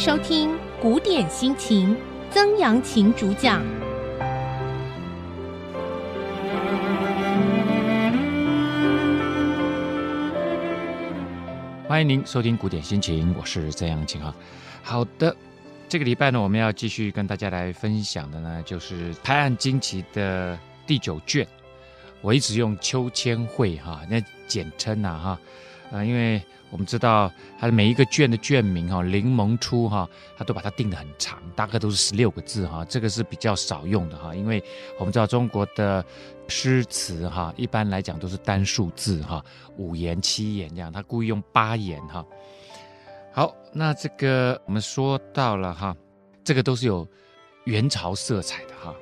收听古典心情，曾阳晴主讲。欢迎您收听古典心情，我是曾阳晴啊。好的，这个礼拜呢，我们要继续跟大家来分享的呢，就是《拍案惊奇》的第九卷。我一直用秋千会哈，那简称呐哈，呃，因为。我们知道它的每一个卷的卷名哈，柠檬初哈，它都把它定得很长，大概都是十六个字哈，这个是比较少用的哈，因为我们知道中国的诗词哈，一般来讲都是单数字哈，五言七言这样，他故意用八言哈。好，那这个我们说到了哈，这个都是有元朝色彩的哈。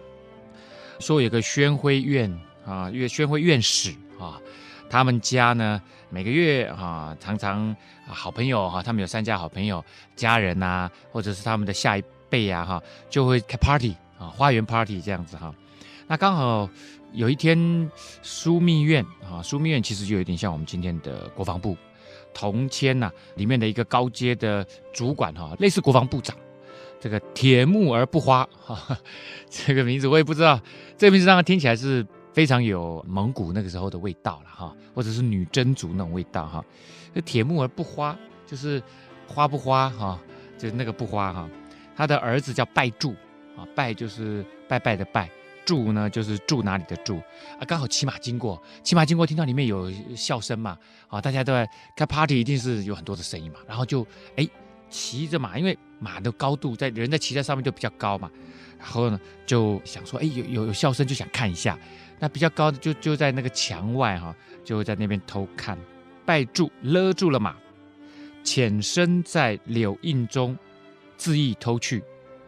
说有个宣徽院啊，因为宣徽院使啊，他们家呢。每个月哈，常常好朋友哈，他们有三家好朋友，家人呐，或者是他们的下一辈呀哈，就会开 party 啊，花园 party 这样子哈。那刚好有一天，枢密院啊，枢密院其实就有点像我们今天的国防部，铜签呐里面的一个高阶的主管哈，类似国防部长，这个铁木而不花哈，这个名字我也不知道，这个名字让他听起来是。非常有蒙古那个时候的味道了哈，或者是女真族那种味道哈。那铁木儿不花就是花不花哈，就是那个不花哈。他的儿子叫拜柱啊，拜就是拜拜的拜，柱呢就是住哪里的住啊。刚好骑马经过，骑马经过听到里面有笑声嘛啊，大家都在开 party，一定是有很多的声音嘛。然后就哎骑着马，因为马的高度在人在骑在上面就比较高嘛，然后呢就想说哎有有有笑声就想看一下。那比较高的就就在那个墙外哈，就在那边偷看，拜住勒住了马，潜身在柳荫中，恣意偷去，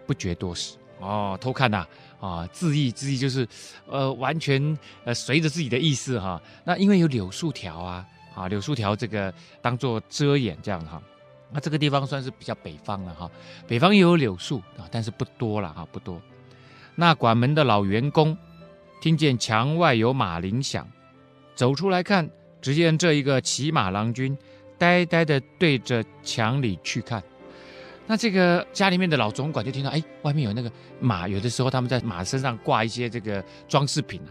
不觉多时。哦，偷看呐，啊，恣意恣意就是，呃，完全呃随着自己的意思哈。那因为有柳树条啊，啊，柳树条这个当做遮掩这样哈。那这个地方算是比较北方了哈，北方也有柳树啊，但是不多了哈，不多。那管门的老员工。听见墙外有马铃响，走出来看，只见这一个骑马郎君，呆呆的对着墙里去看。那这个家里面的老总管就听到，哎，外面有那个马，有的时候他们在马身上挂一些这个装饰品啊。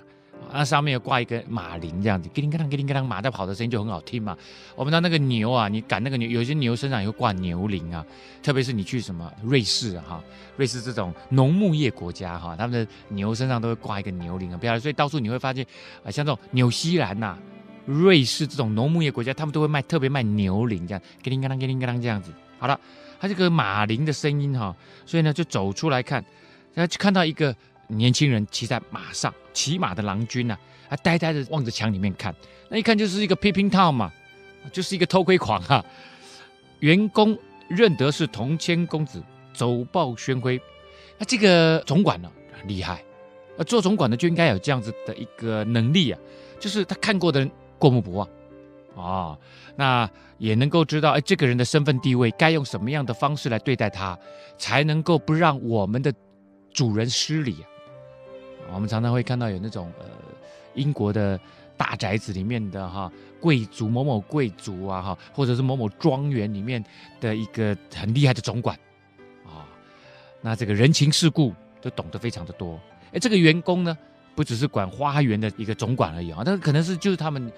那上面有挂一个马铃，这样子，叮铃咯啷，咯铃咯啷，马在跑的声音就很好听嘛。我们知道那个牛啊，你赶那个牛，有些牛身上也会挂牛铃啊。特别是你去什么瑞士啊，哈，瑞士这种农牧业国家哈，他们的牛身上都会挂一个牛铃啊，不要，所以到处你会发现啊，像这种纽西兰呐、瑞士这种农牧业国家，他们都会卖特别卖牛铃，这样，叮铃咯啷，咯铃咯啷这样子。好了，它这个马铃的声音哈，所以呢就走出来看，然后就看到一个。年轻人骑在马上，骑马的郎君呢、啊，他呆呆的望着墙里面看，那一看就是一个 peeping tom 嘛，就是一个偷窥狂、啊。员工认得是铜钱公子，走报宣徽。那这个总管呢，很厉害，呃，做总管的就应该有这样子的一个能力啊，就是他看过的人过目不忘、哦，那也能够知道哎，这个人的身份地位该用什么样的方式来对待他，才能够不让我们的主人失礼啊。我们常常会看到有那种呃，英国的大宅子里面的哈贵族某某贵族啊哈，或者是某某庄园里面的一个很厉害的总管啊，那这个人情世故都懂得非常的多。哎，这个员工呢，不只是管花园的一个总管而已啊，那可能是就是他们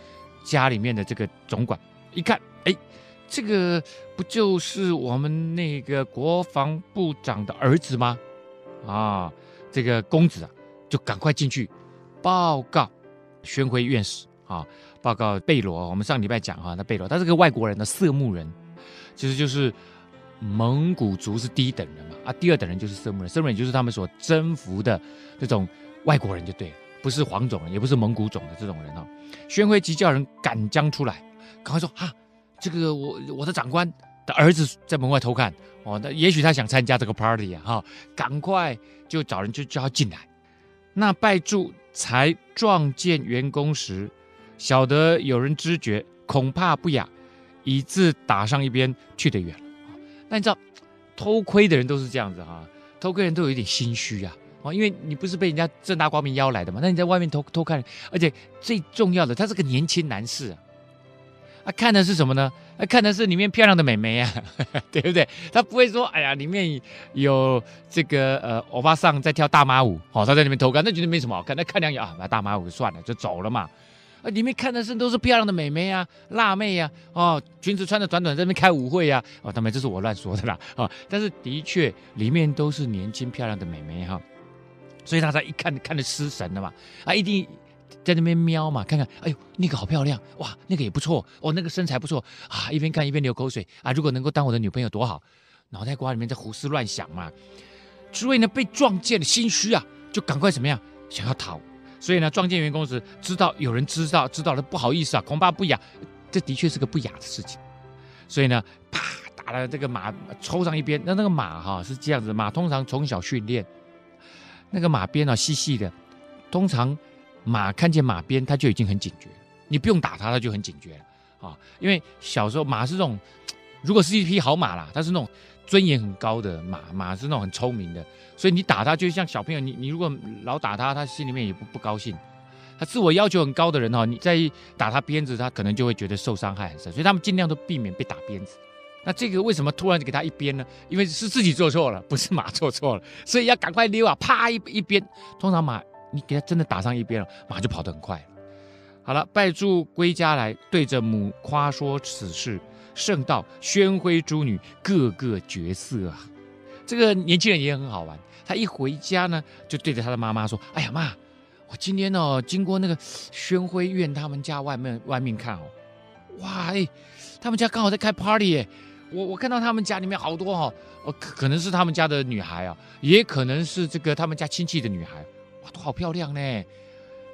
家里面的这个总管。一看，哎，这个不就是我们那个国防部长的儿子吗？啊，这个公子啊。就赶快进去报告宣徽院士啊，报告贝罗。我们上礼拜讲哈，那贝罗他是个外国人的色目人，其实就是蒙古族是第一等人嘛啊，第二等人就是色目人，色目人就是他们所征服的这种外国人就对了，不是黄种人，也不是蒙古种的这种人哈。宣徽急叫人赶将出来，赶快说哈，这个我我的长官的儿子在门外偷看哦，那也许他想参加这个 party 啊哈，赶快就找人就叫他进来。那拜祝才撞见员工时，晓得有人知觉，恐怕不雅，以致打上一边去得远了。那你知道，偷窥的人都是这样子哈，偷窥人都有一点心虚啊，啊，因为你不是被人家正大光明邀来的嘛，那你在外面偷偷看，而且最重要的，他是个年轻男士啊，啊，看的是什么呢？啊，看的是里面漂亮的美眉啊，对不对？他不会说，哎呀，里面有这个呃欧巴桑在跳大妈舞，哦，他在里面偷看，那觉得没什么好看，那看两眼啊，把大妈舞算了，就走了嘛。啊，里面看的是都是漂亮的美眉啊，辣妹呀、啊，哦，裙子穿的短短，在那边开舞会呀、啊，哦，当然这是我乱说的啦，啊、但是的确里面都是年轻漂亮的美眉哈、所以他才一看看的失神了嘛，啊，一定在那边瞄嘛，看看，哎呦，那个好漂亮，哇，那个也不错，哦，那个身材不错啊，一边看一边流口水啊，如果能够当我的女朋友多好，脑袋瓜里面在胡思乱想嘛，所以呢，被撞见了，心虚啊，就赶快怎么样，想要逃。所以呢，撞见员工时知道有人知道知道了，不好意思啊，恐怕不雅，这的确是个不雅的事情。所以呢，啪打了这个马抽上一边。那那个马哈是这样子，马通常从小训练，那个马鞭啊细细的，通常马看见马鞭，它就已经很警觉，你不用打它，它就很警觉了啊。因为小时候马是这种，如果是一匹好马啦，它是那种。尊严很高的马，马是那种很聪明的，所以你打它就像小朋友，你你如果老打它，它心里面也不不高兴。他自我要求很高的人哈，你再打他鞭子，他可能就会觉得受伤害很深，所以他们尽量都避免被打鞭子。那这个为什么突然给他一鞭呢？因为是自己做错了，不是马做错了，所以要赶快溜啊！啪一一鞭，通常马你给他真的打上一鞭了，马就跑得很快。好了，败柱归家来，对着母夸说此事。圣道宣徽诸女个个绝色啊！这个年轻人也很好玩。他一回家呢，就对着他的妈妈说：“哎呀妈，我今天哦经过那个宣徽院他们家外面外面看哦，哇哎，他们家刚好在开 party 耶！我我看到他们家里面好多哈哦，可可能是他们家的女孩啊，也可能是这个他们家亲戚的女孩，哇，都好漂亮呢！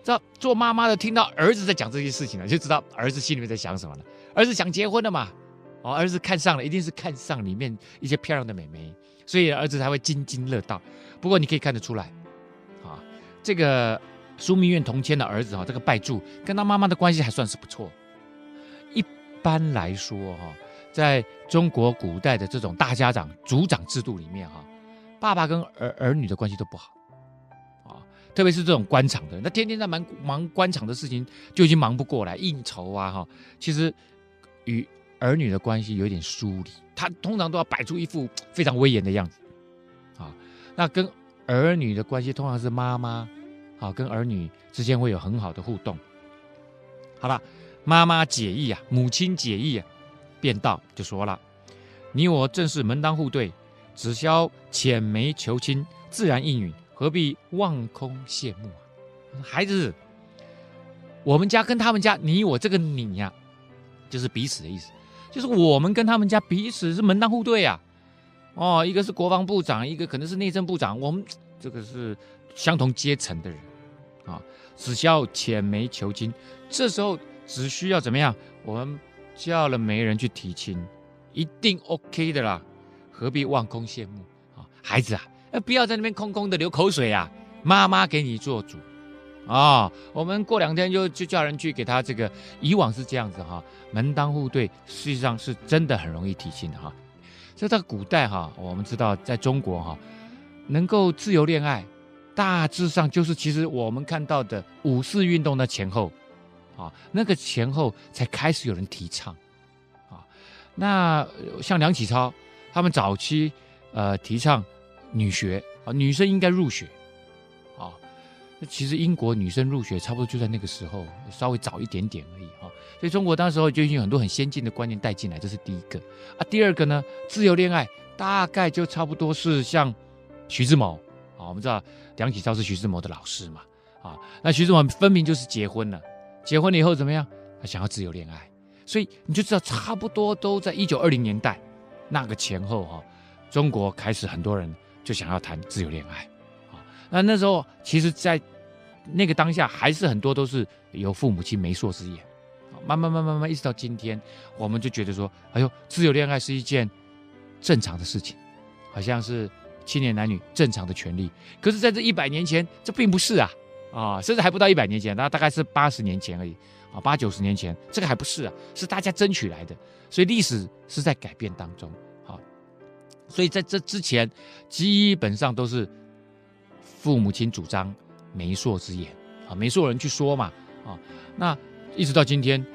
知道做妈妈的听到儿子在讲这些事情了，就知道儿子心里面在想什么了。儿子想结婚了嘛？”哦，儿子看上了，一定是看上里面一些漂亮的美眉，所以儿子才会津津乐道。不过你可以看得出来，啊，这个枢密院同签的儿子哈，这个拜柱跟他妈妈的关系还算是不错。一般来说哈，在中国古代的这种大家长族长制度里面哈，爸爸跟儿儿女的关系都不好，特别是这种官场的人，那天天在忙忙官场的事情就已经忙不过来，应酬啊哈，其实与儿女的关系有点疏离，他通常都要摆出一副非常威严的样子，啊，那跟儿女的关系通常是妈妈，啊，跟儿女之间会有很好的互动。好了，妈妈解意啊，母亲解意啊，便道就说了：“你我正是门当户对，只消浅眉求亲，自然应允，何必望空羡慕啊？孩子，我们家跟他们家，你我这个你呀、就是彼此的意思。”就是我们跟他们家彼此是门当户对啊，哦，一个是国防部长，一个可能是内政部长，我们这个是相同阶层的人啊，只需要浅眉求亲，这时候只需要怎么样？我们叫了媒人去提亲，一定 OK 的啦，何必望空羡慕啊？孩子啊，不要在那边空空的流口水啊，妈妈给你做主。啊、哦，我们过两天就就叫人去给他这个。以往是这样子哈，门当户对，实际上是真的很容易体现的哈。这在古代哈，我们知道在中国哈，能够自由恋爱，大致上就是其实我们看到的五四运动的前后，啊，那个前后才开始有人提倡，啊，那像梁启超他们早期呃提倡女学啊，女生应该入学啊。其实英国女生入学差不多就在那个时候，稍微早一点点而已哈。所以中国当时候就已经有很多很先进的观念带进来，这是第一个啊。第二个呢，自由恋爱大概就差不多是像徐志摩啊，我们知道梁启超是徐志摩的老师嘛啊。那徐志摩分明就是结婚了，结婚了以后怎么样？他想要自由恋爱，所以你就知道差不多都在一九二零年代那个前后哈，中国开始很多人就想要谈自由恋爱。啊那那时候，其实，在那个当下，还是很多都是有父母亲媒妁之言，慢慢慢慢慢，一直到今天，我们就觉得说，哎呦，自由恋爱是一件正常的事情，好像是青年男女正常的权利。可是，在这一百年前，这并不是啊，啊，甚至还不到一百年前，那大概是八十年前而已，啊，八九十年前，这个还不是啊，是大家争取来的。所以历史是在改变当中，所以在这之前，基本上都是。父母亲主张媒妁之言啊，媒妁人去说嘛啊，那一直到今天，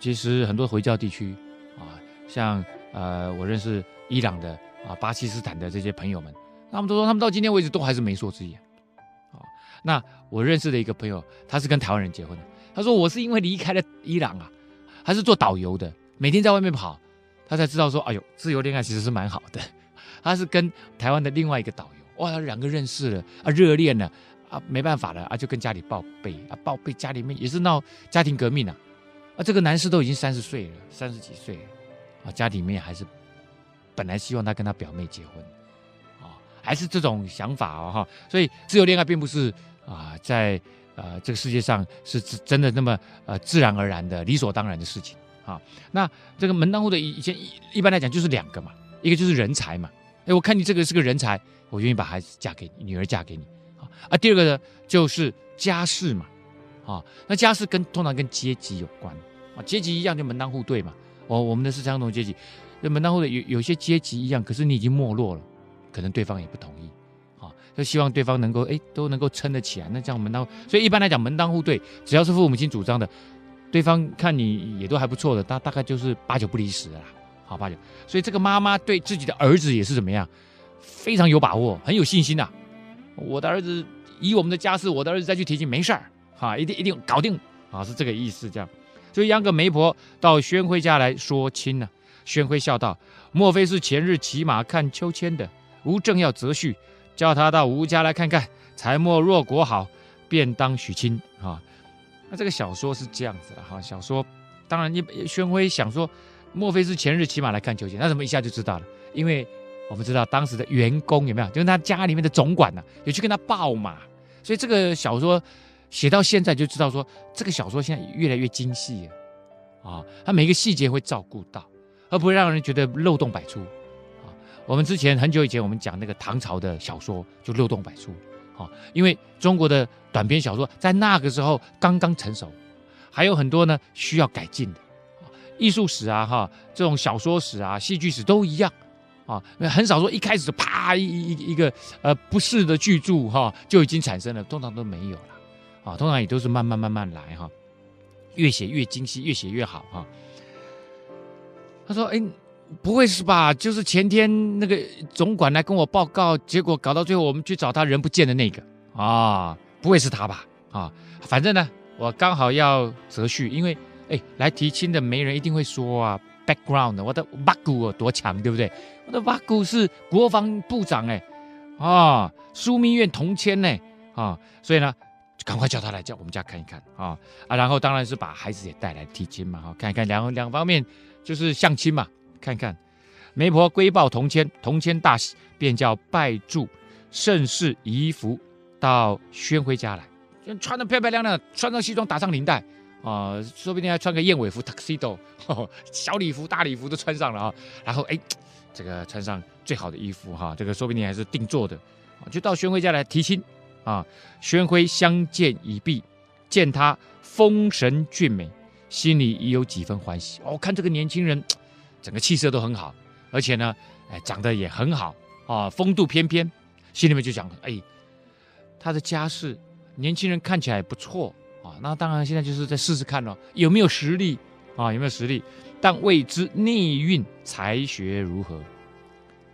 其实很多回教地区啊，像呃我认识伊朗的啊、巴基斯坦的这些朋友们，他们都说他们到今天为止都还是媒妁之言。啊，那我认识的一个朋友，他是跟台湾人结婚的，他说我是因为离开了伊朗啊，还是做导游的，每天在外面跑，他才知道说，哎呦，自由恋爱其实是蛮好的。他是跟台湾的另外一个导游，哇，两个认识了啊，热恋了啊，没办法了啊，就跟家里报备啊，报备家里面也是闹家庭革命啊，啊，这个男士都已经三十岁了，三十几岁了啊，家里面还是本来希望他跟他表妹结婚啊，还是这种想法哦哈，所以自由恋爱并不是啊，在呃这个世界上是真的那么呃自然而然的理所当然的事情啊。那这个门当户对以前一一般来讲就是两个嘛，一个就是人才嘛。哎，我看你这个是个人才，我愿意把孩子嫁给你，女儿嫁给你啊。啊，第二个呢，就是家世嘛，啊，那家世跟通常跟阶级有关啊，阶级一样就门当户对嘛。哦，我们的是相同阶级，那门当户对有有些阶级一样，可是你已经没落了，可能对方也不同意啊，就希望对方能够哎都能够撑得起来。那这样门当，所以一般来讲门当户对，只要是父母亲主张的，对方看你也都还不错的，大大概就是八九不离十的啦。好八九，所以这个妈妈对自己的儿子也是怎么样，非常有把握，很有信心呐、我的儿子以我们的家世，我的儿子再去提亲没事儿，哈，一定一定搞定啊，是这个意思。这样，所以央个媒婆到宣辉家来说亲呢、宣辉笑道：“莫非是前日骑马看秋千的？吴正要择婿，叫他到吴家来看看。才莫若果好，便当许亲。”啊，那这个小说是这样子的哈。小说当然，你宣辉想说。莫非是前日骑马来看秋千？那怎么一下就知道了？因为我们知道当时的员工有没有，就是他家里面的总管呢、啊，有去跟他报马，所以这个小说写到现在就知道说，这个小说现在越来越精细了啊，他每一个细节会照顾到，而不会让人觉得漏洞百出啊。我们之前很久以前我们讲那个唐朝的小说就漏洞百出啊，因为中国的短篇小说在那个时候刚刚成熟，还有很多呢需要改进的。艺术史啊，哈，这种小说史啊、戏剧史都一样，啊，很少说一开始就啪一一一个呃不适的巨著哈就已经产生了，通常都没有了，啊，通常也都是慢慢慢慢来哈，越写越精细，越写越好哈。他说：“哎，不会是吧？就是前天那个总管来跟我报告，结果搞到最后我们去找他人不见的那个啊，不会是他吧？啊，反正呢，我刚好要择婿，因为。”哎，来提亲的媒人一定会说啊，background，我的八姑有多强，对不对？我的八姑是国防部长哎，啊，枢密院同签呢，啊，所以呢，赶快叫他来叫我们家看一看啊啊，然后当然是把孩子也带来提亲嘛，哈，看一看两两方面就是相亲嘛，看看。媒婆归报同签，同签大喜，便叫拜祝盛世仪服到宣辉家来，穿得漂漂亮亮，穿上西装，打上领带。啊、说不定还穿个燕尾服 tuxedo，小礼服、大礼服都穿上了啊。然后哎，这个穿上最好的衣服哈，这个说不定还是定做的，就到宣辉家来提亲啊。宣辉相见已毕，见他丰神俊美，心里已有几分欢喜。哦，看这个年轻人，整个气色都很好，而且呢，哎，长得也很好啊，风度翩翩，心里面就想，哎，他的家世，年轻人看起来不错。那当然，现在就是再试试看喽，有没有实力啊？有没有实力？但未知内蕴才学如何。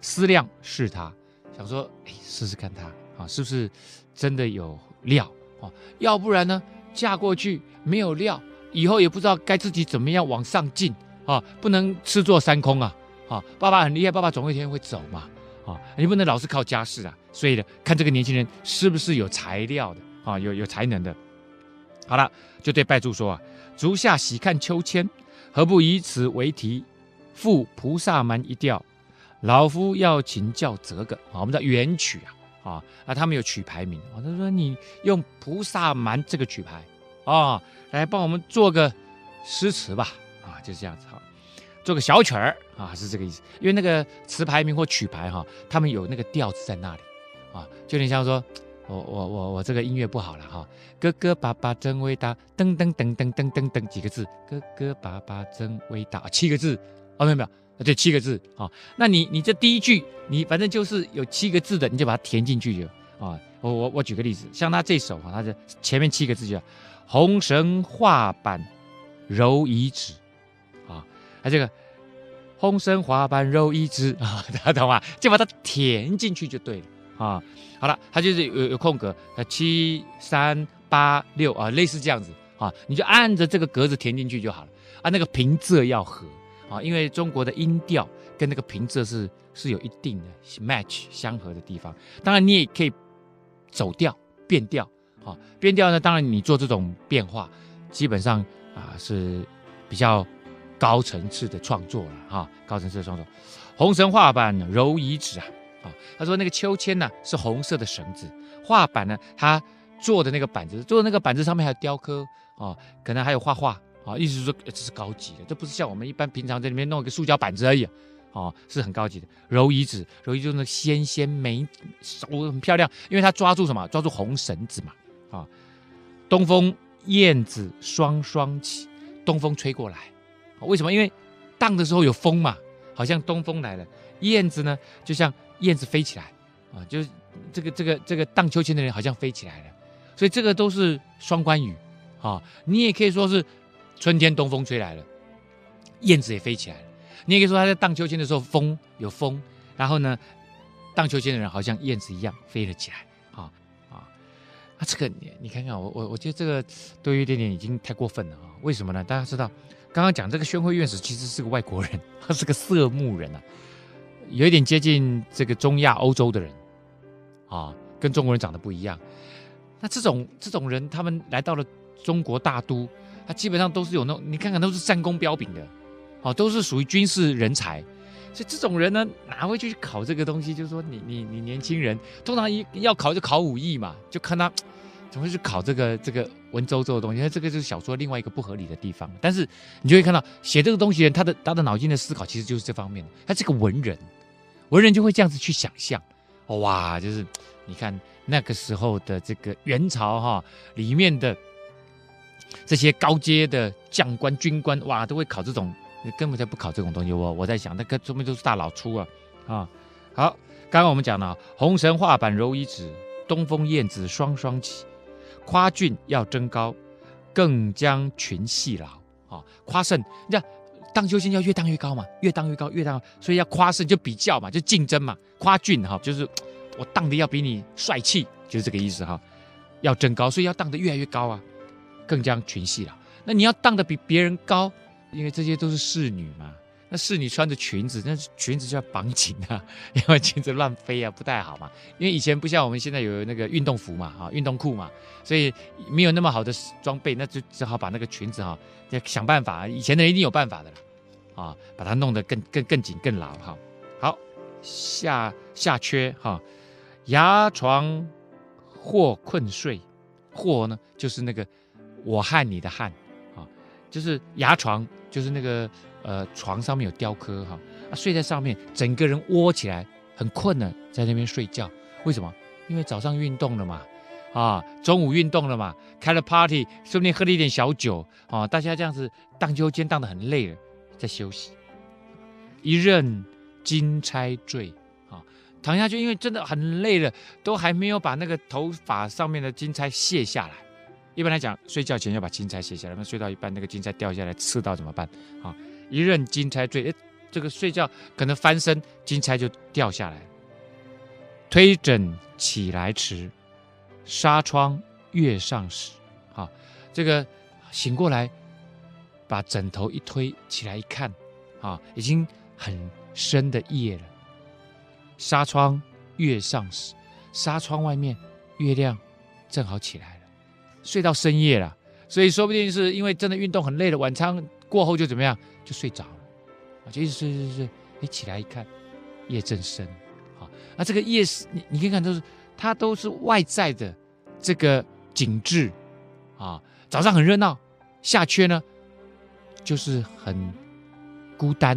思量是他想说，哎，试试看他啊，是不是真的有料啊？要不然呢，嫁过去没有料，以后也不知道该自己怎么样往上进啊，不能吃坐三空啊！啊，爸爸很厉害，爸爸总有一天会走嘛！啊，你不能老是靠家世啊！所以呢，看这个年轻人是不是有材料的啊？有有才能的。好了，就对拜祝说啊，足下喜看秋千，何不以此为题，赋菩萨蛮一调？老夫要请教这个啊，我们叫元曲啊，啊啊，他们有曲牌名啊，他说你用菩萨蛮这个曲牌啊，来帮我们做个诗词吧，啊，就是这样子哈，做个小曲儿啊，是这个意思，因为那个词牌名或曲牌哈，他们有那个调子在那里啊，就有点像说。我我我我这个音乐不好了哈，哥哥爸爸真伟大，噔噔噔噔噔噔噔几个字，哥哥爸爸真伟大，七个字，哦没有没有，对七个字。啊，那你你这第一句你反正就是有七个字的，你就把它填进去就。啊，我我我举个例子，像他这首哈，他这前面七个字叫红绳画板揉移指，啊，他这个红绳画板揉一枝啊，大家懂吗？就把它填进去就对了。啊。好了，它就是有有空格，呃，七三八六啊，类似这样子啊，你就按着这个格子填进去就好了啊。那个平仄要合啊，因为中国的音调跟那个平仄是是有一定的 match 相合的地方。当然，你也可以走调变调啊，变调呢，当然你做这种变化，基本上啊是比较高层次的创作了哈，高层次的创作。红绳画板揉一指啊。他说：“那个秋千呢，是红色的绳子，画板呢，他做的那个板子，做的那个板子上面还有雕刻啊、哦，可能还有画画啊，意思是说这是高级的，这不是像我们一般平常在里面弄一个塑胶板子而已啊、哦，是很高级的。揉一指，揉一就那纤纤美，手很漂亮，因为他抓住什么？抓住红绳子嘛啊、东风燕子双双起，东风吹过来，为什么？因为荡的时候有风嘛，好像东风来了。燕子呢，就像。”燕子飞起来，啊，就是这个这个这个荡秋千的人好像飞起来了，所以这个都是双关语，啊，你也可以说是春天东风吹来了，燕子也飞起来了，你也可以说他在荡秋千的时候风有风，然后呢，荡秋千的人好像燕子一样飞了起来，啊啊，啊这个你你看看我我我觉得这个都有一点点已经太过分了啊，为什么呢？大家知道刚刚讲这个宣惠院士其实是个外国人，他是个色目人啊。有一点接近这个中亚欧洲的人，啊，跟中国人长得不一样。那这种这种人，他们来到了中国大都，他基本上都是有那种，你看看都是战功彪炳的，哦，都是属于军事人才。所以这种人呢，哪会去考这个东西？就是说你，你你年轻人，通常一要考就考武艺嘛，就看他怎么会去考这个这个文绉绉的东西。那这个就是小说另外一个不合理的地方。但是你就会看到写这个东西人，他的他的脑筋的思考其实就是这方面的。他是个文人。文人就会这样子去想象，哇，就是你看那个时候的这个元朝哈，里面的这些高阶的将官军官，哇，都会考这种，根本就不考这种东西。我我在想，那个说明都是大老粗啊啊！好，刚刚我们讲了，红绳画板揉一指，东风燕子双双起，夸俊要争高，更将群戏劳啊，夸胜，你看。荡秋千要越荡越高嘛，越荡越高，越荡，所以要夸胜，就比较嘛，就竞争嘛，夸俊哈，就是我荡的要比你帅气，就是这个意思哈。要争高，所以要荡的越来越高啊，更加群戏了。那你要荡的比别人高，因为这些都是侍女嘛，那侍女穿着裙子，那裙子就要绑紧啊，因为裙子乱飞啊，不太好嘛。因为以前不像我们现在有那个运动服嘛，哈，运动裤嘛，所以没有那么好的装备，那就只好把那个裙子哈，要想办法。以前的人一定有办法的了。啊，把它弄得更更更紧更牢哈。好，下下阙哈，牙床或困睡，或呢就是那个我和你的和啊，就是牙床，就是那个呃床上面有雕刻哈，啊睡在上面，整个人窝起来很困了，在那边睡觉。为什么？因为早上运动了嘛，啊中午运动了嘛，开了 party，顺便喝了一点小酒啊，大家这样子荡秋千荡得很累了。在休息，一任金钗坠啊，躺下去，因为真的很累了，都还没有把那个头发上面的金钗卸下来。一般来讲，睡觉前要把金钗卸下来，那睡到一半那个金钗掉下来刺到怎么办？啊，一任金钗坠，哎，这个睡觉可能翻身，金钗就掉下来。推枕起来迟，纱窗月上时，啊，这个醒过来。把枕头一推起来一看，啊，已经很深的夜了。纱窗月上时，纱窗外面月亮正好起来了。睡到深夜了，所以说不定是因为真的运动很累了，晚餐过后就怎么样，就睡着了。啊，就一直睡睡睡，你起来一看，夜正深。啊，那这个夜是，你你可以看都是它都是外在的这个景致。啊，早上很热闹，下阙呢？就是很孤单，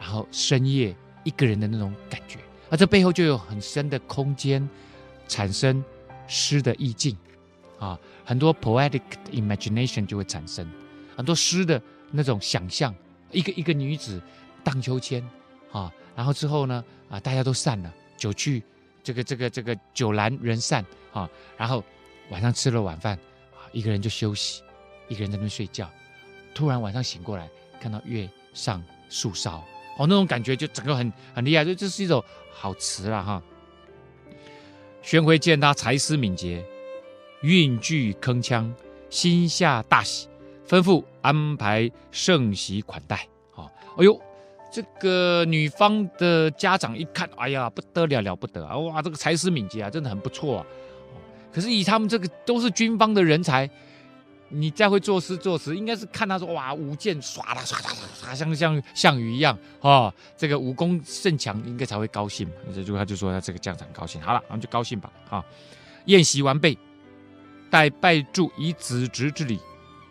然后深夜一个人的那种感觉，而这背后就有很深的空间，产生诗的意境啊，很多 poetic imagination 就会产生很多诗的那种想象。一个一个女子荡秋千啊，然后之后呢啊，大家都散了，酒去这个这个这个酒阑人散啊，然后晚上吃了晚饭啊，一个人就休息，一个人在那边睡觉。突然晚上醒过来，看到月上树梢，哦，那种感觉就整个很很厉害，就这是一首好词了哈。宣徽见他才思敏捷，韵句铿锵，心下大喜，吩咐安排盛席款待。啊，哎呦，这个女方的家长一看，哎呀，不得了了不得啊！哇，这个才思敏捷啊，真的很不错啊。可是以他们这个都是军方的人才。你再会作诗作词，应该是看他说哇，舞剑唰啦唰啦唰啦，像像项羽一样啊，这个武功甚强，应该才会高兴嘛。这就他就说他这个将长高兴，好了，我们就高兴吧。啊，宴席完毕，待拜祝以子侄之礼，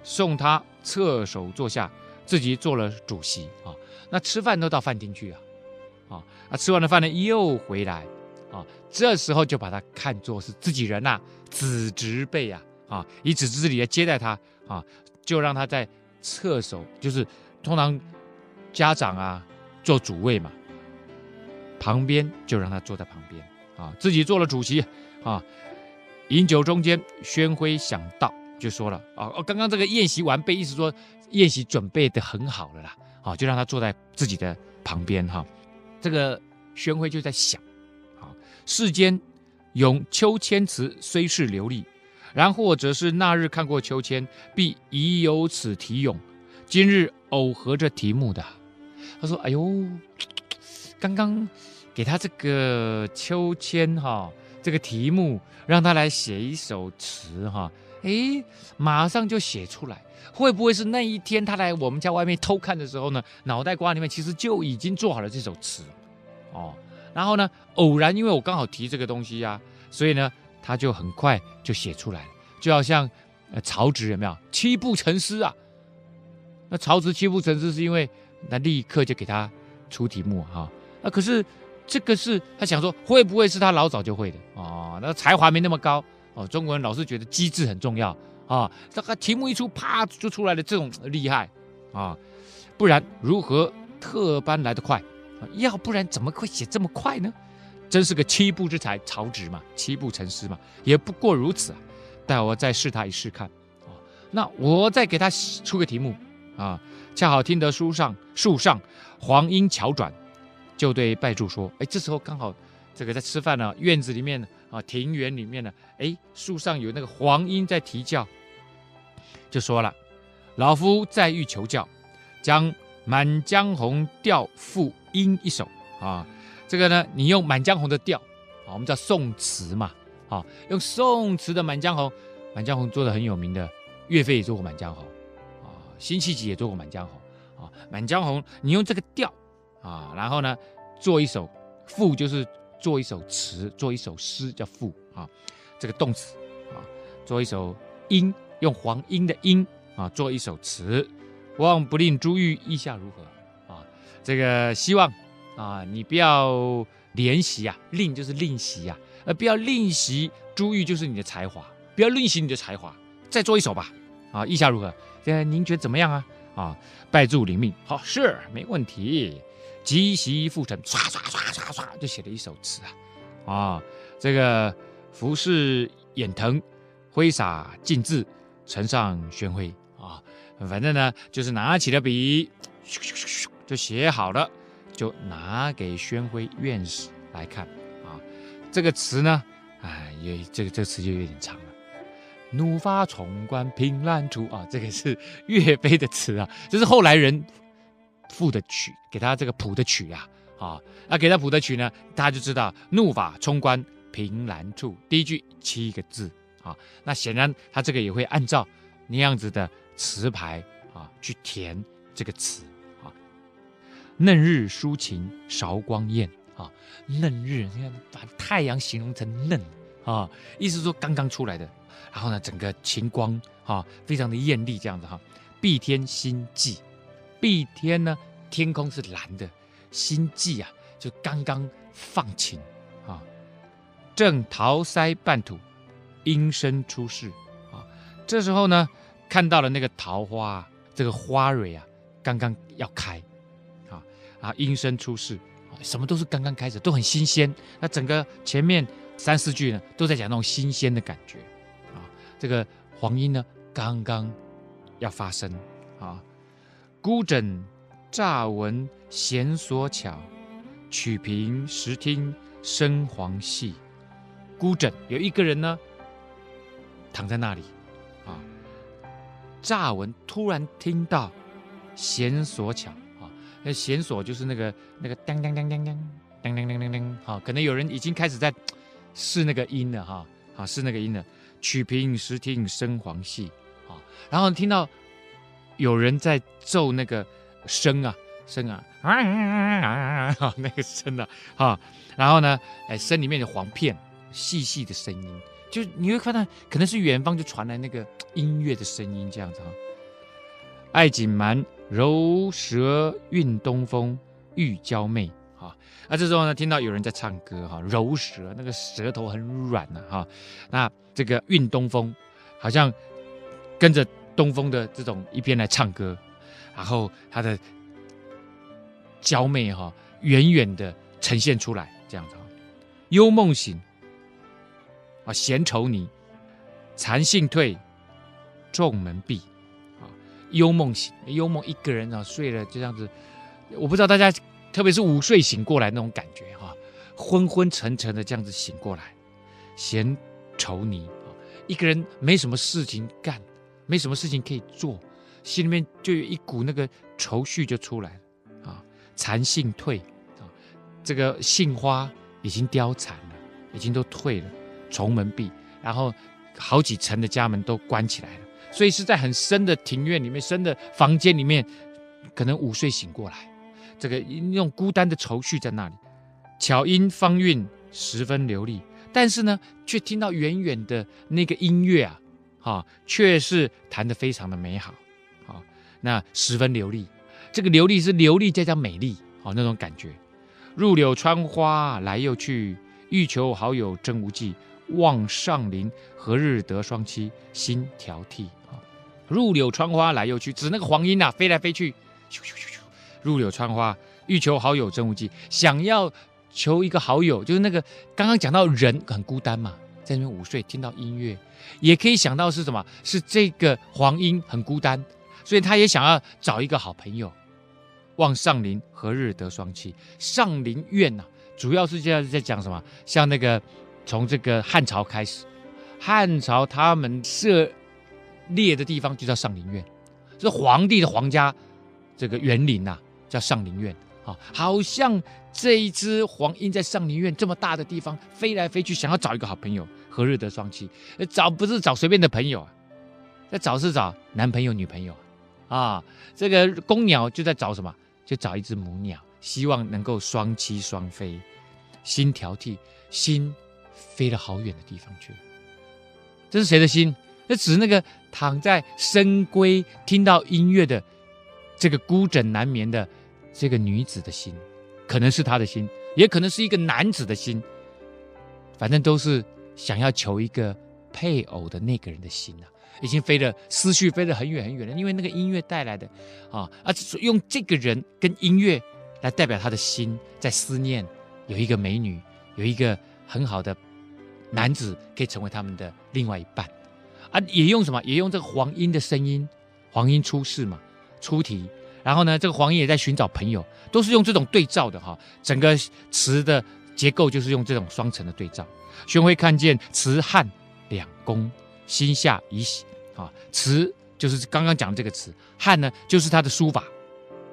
送他侧首坐下，自己做了主席啊。那吃饭都到饭厅去啊，啊，啊吃完了饭呢又回来啊，这时候就把他看作是自己人呐、子侄辈呀。啊，啊以子侄之礼来接待他啊，就让他在侧首，就是通常家长啊做主位嘛，旁边就让他坐在旁边啊，自己做了主席啊。饮酒中间，宣徽想到就说了啊，刚刚这个宴席完备，意思说宴席准备的很好了啦，啊，就让他坐在自己的旁边哈。这个宣徽就在想，啊，世间咏秋千词虽是流利。然或者是那日看过秋千，必已有此题咏。今日偶合这题目的，他说：“哎呦，刚刚给他这个秋千哈，这个题目让他来写一首词哈，哎，马上就写出来。会不会是那一天他来我们家外面偷看的时候呢？脑袋瓜里面其实就已经做好了这首词哦。然后呢，偶然因为我刚好提这个东西呀、所以呢。”他就很快就写出来了，就好像呃曹植有没有七步成诗啊？那曹植七步成诗是因为那立刻就给他出题目哈、啊。那可是这个是他想说会不会是他老早就会的哦？那才华没那么高哦、中国人老是觉得机智很重要啊。这个题目一出，啪就出来了，这种厉害啊！不然如何特班来得快？要不然怎么会写这么快呢？真是个七步之才，曹植嘛，七步成诗嘛，也不过如此啊。待我再试他一试看啊。那我再给他出个题目啊。恰好听得书上树上黄莺桥转，就对拜祝说：“哎，这时候刚好这个在吃饭呢，院子里面啊，庭园里面呢，哎，树上有那个黄莺在啼叫，就说了：老夫再欲求教，将《满江红》调赋莺一首啊。”这个呢，你用《满江红》的调，啊，我们叫宋词嘛，啊，用宋词的《满江红》，《满江红》做的很有名的，岳飞也做过《满江红》，啊，辛弃疾也做过《满江红》，啊，《满江红》你用这个调，啊，然后呢，做一首赋，就是做一首词，做一首诗叫赋，啊，这个动词，啊，做一首音，用黄莺的莺，啊，做一首词，望不令珠玉意下如何？啊，这个希望。啊，你不要怜惜啊，吝就是吝惜啊，呃，不要吝惜珠玉就是你的才华，不要吝惜你的才华，再做一首吧，啊，意下如何？现在您觉得怎么样啊？啊，拜祝领命，好，是没问题，即席复成，唰唰唰唰唰，就写了一首词啊，啊，这个拂拭眼腾，挥洒尽致，呈上宣徽啊，反正呢，就是拿起了笔，咻咻咻咻，就写好了。就拿给宣徽院士来看啊，这个词呢，哎，也这个这个词就有点长了。怒发冲冠凭栏处啊，这个是岳飞的词啊，这是后来人赋的曲，给他这个谱的曲啊啊，那给他谱的曲呢，大家就知道怒发冲冠凭栏处，第一句七个字啊，那显然他这个也会按照那样子的词牌啊去填这个词。嫩日抒情韶光艳啊，嫩日，你看把太阳形容成嫩啊，意思说刚刚出来的，然后呢，整个晴光啊，非常的艳丽这样子哈。碧天新霁，碧天呢，天空是蓝的，新霁啊，就刚刚放晴啊。正桃腮半吐，莺声出世啊。这时候呢，看到了那个桃花，这个花蕊啊，刚刚要开。啊，应声出世，啊什么都是刚刚开始，都很新鲜。那整个前面三四句呢，都在讲那种新鲜的感觉。啊，这个黄莺呢，刚刚要发声啊。孤枕乍闻弦索巧，曲屏时听声簧细。孤枕有一个人呢，躺在那里，啊，乍闻突然听到弦索巧，那弦索就是那个那个当当当当当当当当当当，啊，可能有人已经开始在试那个音了哈，好，试那个音了。曲屏时听笙簧细，啊，然后听到有人在奏那个笙啊笙啊啊啊啊那个笙啊，哈，然后呢，哎，笙里面的簧片。细细的声音，就你会看到，可能是远方就传来那个音乐的声音，这样子哈。爱紧蛮柔舌韵东风，玉娇媚啊。那这时候呢，听到有人在唱歌哈，柔舌，那个舌头很软呐哈。那这个韵东风，好像跟着东风的这种一边来唱歌，然后他的娇媚哈，远远的呈现出来，这样子哈。幽梦醒。啊，闲愁拟，残信退，重门闭。幽梦醒，幽梦一个人啊睡了，就这样子。我不知道大家，特别是午睡醒过来那种感觉哈，昏昏沉沉的这样子醒过来，闲愁拟啊，一个人没什么事情干，没什么事情可以做，心里面就有一股那个愁绪就出来了啊。残兴退啊，这个杏花已经凋残了，已经都退了。重门闭，然后好几层的家门都关起来了，所以是在很深的庭院里面、深的房间里面，可能午睡醒过来，这个那种孤单的愁绪在那里。巧音芳韵十分流利，但是呢，却听到远远的那个音乐啊，哈，却是弹得非常的美好，啊，那十分流利，这个流利是流利再加美丽，啊，那种感觉。入柳穿花来又去，欲求好友真无计。望上林何日得双栖？心调替啊！入柳穿花来又去，指那个黄莺啊，飞来飞去，咻咻咻咻。入柳穿花，欲求好友真无计，想要求一个好友，就是那个刚刚讲到人很孤单嘛，在那边午睡，听到音乐，也可以想到是什么？是这个黄莺很孤单，所以他也想要找一个好朋友。望上林何日得双栖？上林苑呐、啊，主要是这样在讲什么？像那个。从这个汉朝开始，汉朝他们设猎的地方就叫上林苑，是皇帝的皇家这个园林呐、叫上林苑啊。好像这一只黄莺在上林苑这么大的地方飞来飞去，想要找一个好朋友，何日得双栖？找不是找随便的朋友啊，在找是找男朋友、女朋友啊。啊这个公鸟就在找什么？就找一只母鸟，希望能够双栖双飞。心调替，心。飞了好远的地方去，这是谁的心？那指那个躺在深闺听到音乐的这个孤枕难眠的这个女子的心，可能是她的心，也可能是一个男子的心，反正都是想要求一个配偶的那个人的心啊，已经飞了思绪飞得很远很远了，因为那个音乐带来的啊，而且用这个人跟音乐来代表他的心在思念，有一个美女，有一个很好的。男子可以成为他们的另外一半，啊，也用什么？也用这个黄莺的声音，黄莺出世嘛，出题。然后呢，这个黄莺也在寻找朋友，都是用这种对照的哈。整个词的结构就是用这种双层的对照。宣徽看见词汉两公，心下已喜啊。词就是刚刚讲的这个词，汉呢就是他的书法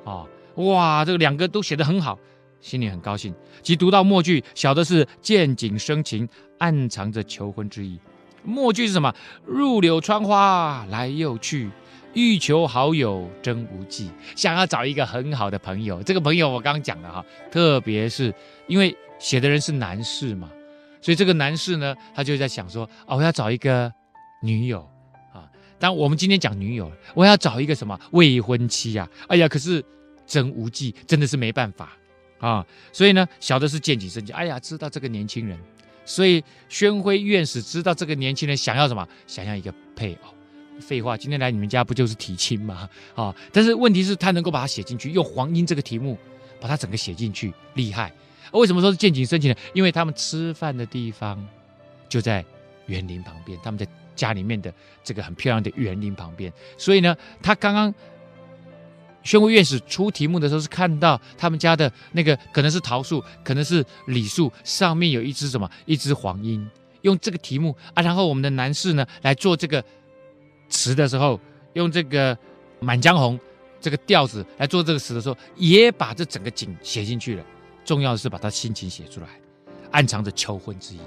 啊。哇，这个两个都写得很好。心里很高兴，即读到末句，晓得是见景生情，暗藏着求婚之意。末句是什么？入柳穿花来又去，欲求好友真无计。想要找一个很好的朋友，这个朋友我刚刚讲了哈，特别是因为写的人是男士嘛，所以这个男士呢，他就在想说，哦，我要找一个女友啊。当我们今天讲女友，我要找一个什么未婚妻呀？哎呀，可是真无计，真的是没办法。啊，所以呢，小的是见景生情。哎呀，知道这个年轻人，所以宣徽院士知道这个年轻人想要什么，想要一个配偶。废话，今天来你们家不就是提亲吗？啊，但是问题是，他能够把它写进去，用黄莺这个题目把它整个写进去，厉害。为什么说是见景生情呢？因为他们吃饭的地方就在园林旁边，他们在家里面的这个很漂亮的园林旁边，所以呢，他刚刚宣徽院士出题目的时候是看到他们家的那个可能是桃树，可能是李树，上面有一只什么，一只黄莺。用这个题目啊，然后我们的男士呢来做这个词的时候，用这个《满江红》这个调子来做这个词的时候，也把这整个景写进去了。重要的是把他心情写出来，暗藏着求婚之意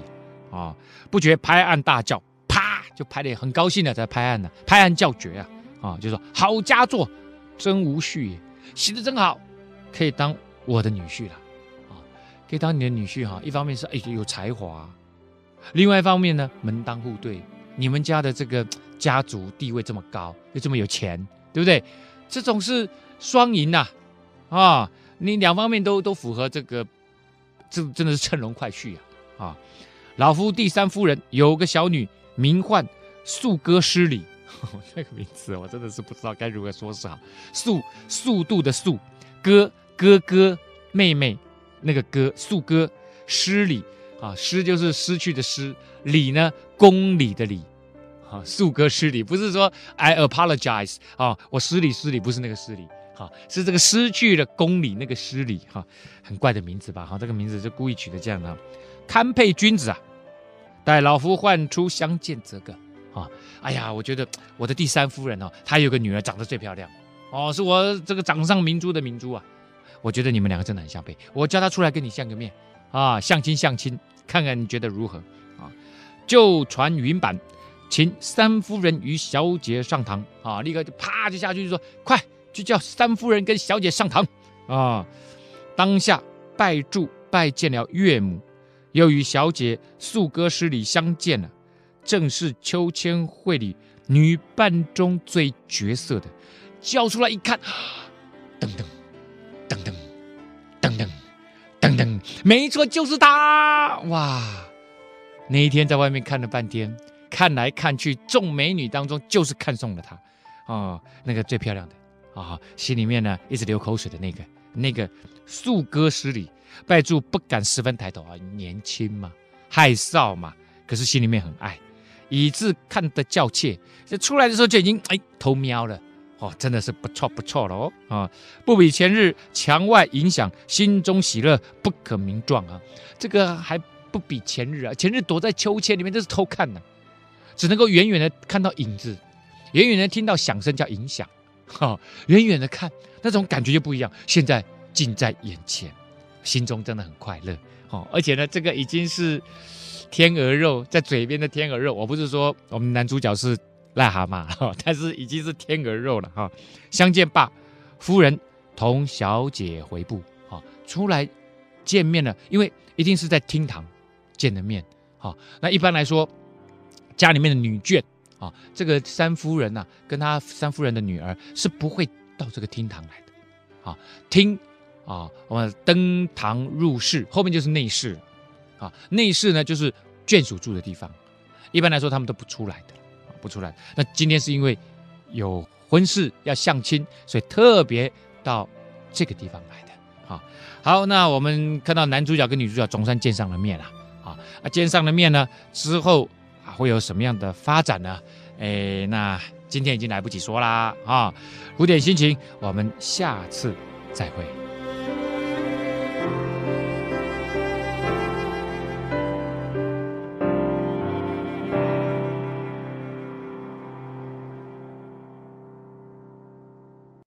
啊、不觉拍案大叫，啪就拍得很高兴的在拍案呢，拍案叫绝啊啊、就说好佳作，真无绪也，写得真好，可以当我的女婿了啊、可以当你的女婿哈。一方面是哎有才华。另外一方面呢，门当户对，你们家的这个家族地位这么高，又这么有钱，对不对？这种是双赢呐，啊，你两方面都都符合这个，这真的是乘龙快婿啊！啊，老夫第三夫人有个小女，名唤素歌失礼，这个名字我真的是不知道该如何说是好。速速度的速，哥哥哥妹妹那个哥速哥失礼。啊，失就是失去的失，礼呢，公礼的礼，啊，速哥失礼，不是说 I apologize 啊，我失礼失礼，不是那个失礼，哈，是这个失去了公理那个失礼，哈，很怪的名字吧，哈，这个名字就故意取的这样的，堪配君子啊，待老夫唤出相见则个，啊，哎呀，我觉得我的第三夫人哦，她有个女儿长得最漂亮，哦，是我这个掌上明珠的明珠啊，我觉得你们两个真的很相配，我叫她出来跟你见个面，啊，相亲相亲。看看你觉得如何啊？就传云板，请三夫人与小姐上堂啊！立刻就啪就下去就说：“快去叫三夫人跟小姐上堂啊！”当下拜祝拜见了岳母，又与小姐素歌诗礼相见了，正是秋千会里女伴中最绝色的，叫出来一看，噔噔噔噔噔噔。噔噔，没错，就是她哇！那一天在外面看了半天，看来看去，众美女当中就是看中了他，哦，那个最漂亮的啊、哦，心里面呢一直流口水的那个，那个素歌失礼，拜祝不敢十分抬头啊，年轻嘛，害臊嘛，可是心里面很爱，以致看得较切，这出来的时候就已经哎偷瞄了。哦，真的是不错不错了哦啊！不比前日墙外影响，心中喜乐不可名状啊！这个还不比前日啊！前日躲在秋千里面，这是偷看呢、啊，只能够远远的看到影子，远远的听到响声叫影响，哈、哦，远远的看那种感觉就不一样。现在近在眼前，心中真的很快乐哦！而且呢，这个已经是天鹅肉在嘴边的天鹅肉，我不是说我们男主角是。癞蛤蟆 哈，但是已经是天鹅肉了哈。相见罢，夫人同小姐回步哈，出来见面了，因为一定是在厅堂见的面哈。那一般来说，家里面的女眷啊，这个三夫人呐，跟她三夫人的女儿是不会到这个厅堂来的啊。厅啊，我们登堂入室，后面就是内室啊。内室呢，就是眷属住的地方，一般来说他们都不出来的。不出来。那今天是因为有婚事要相亲，所以特别到这个地方来的。好，好，那我们看到男主角跟女主角总算见上了面了。啊，啊见上了面呢之后啊，会有什么样的发展呢？哎，那今天已经来不及说啦。啊，古典心情，我们下次再会。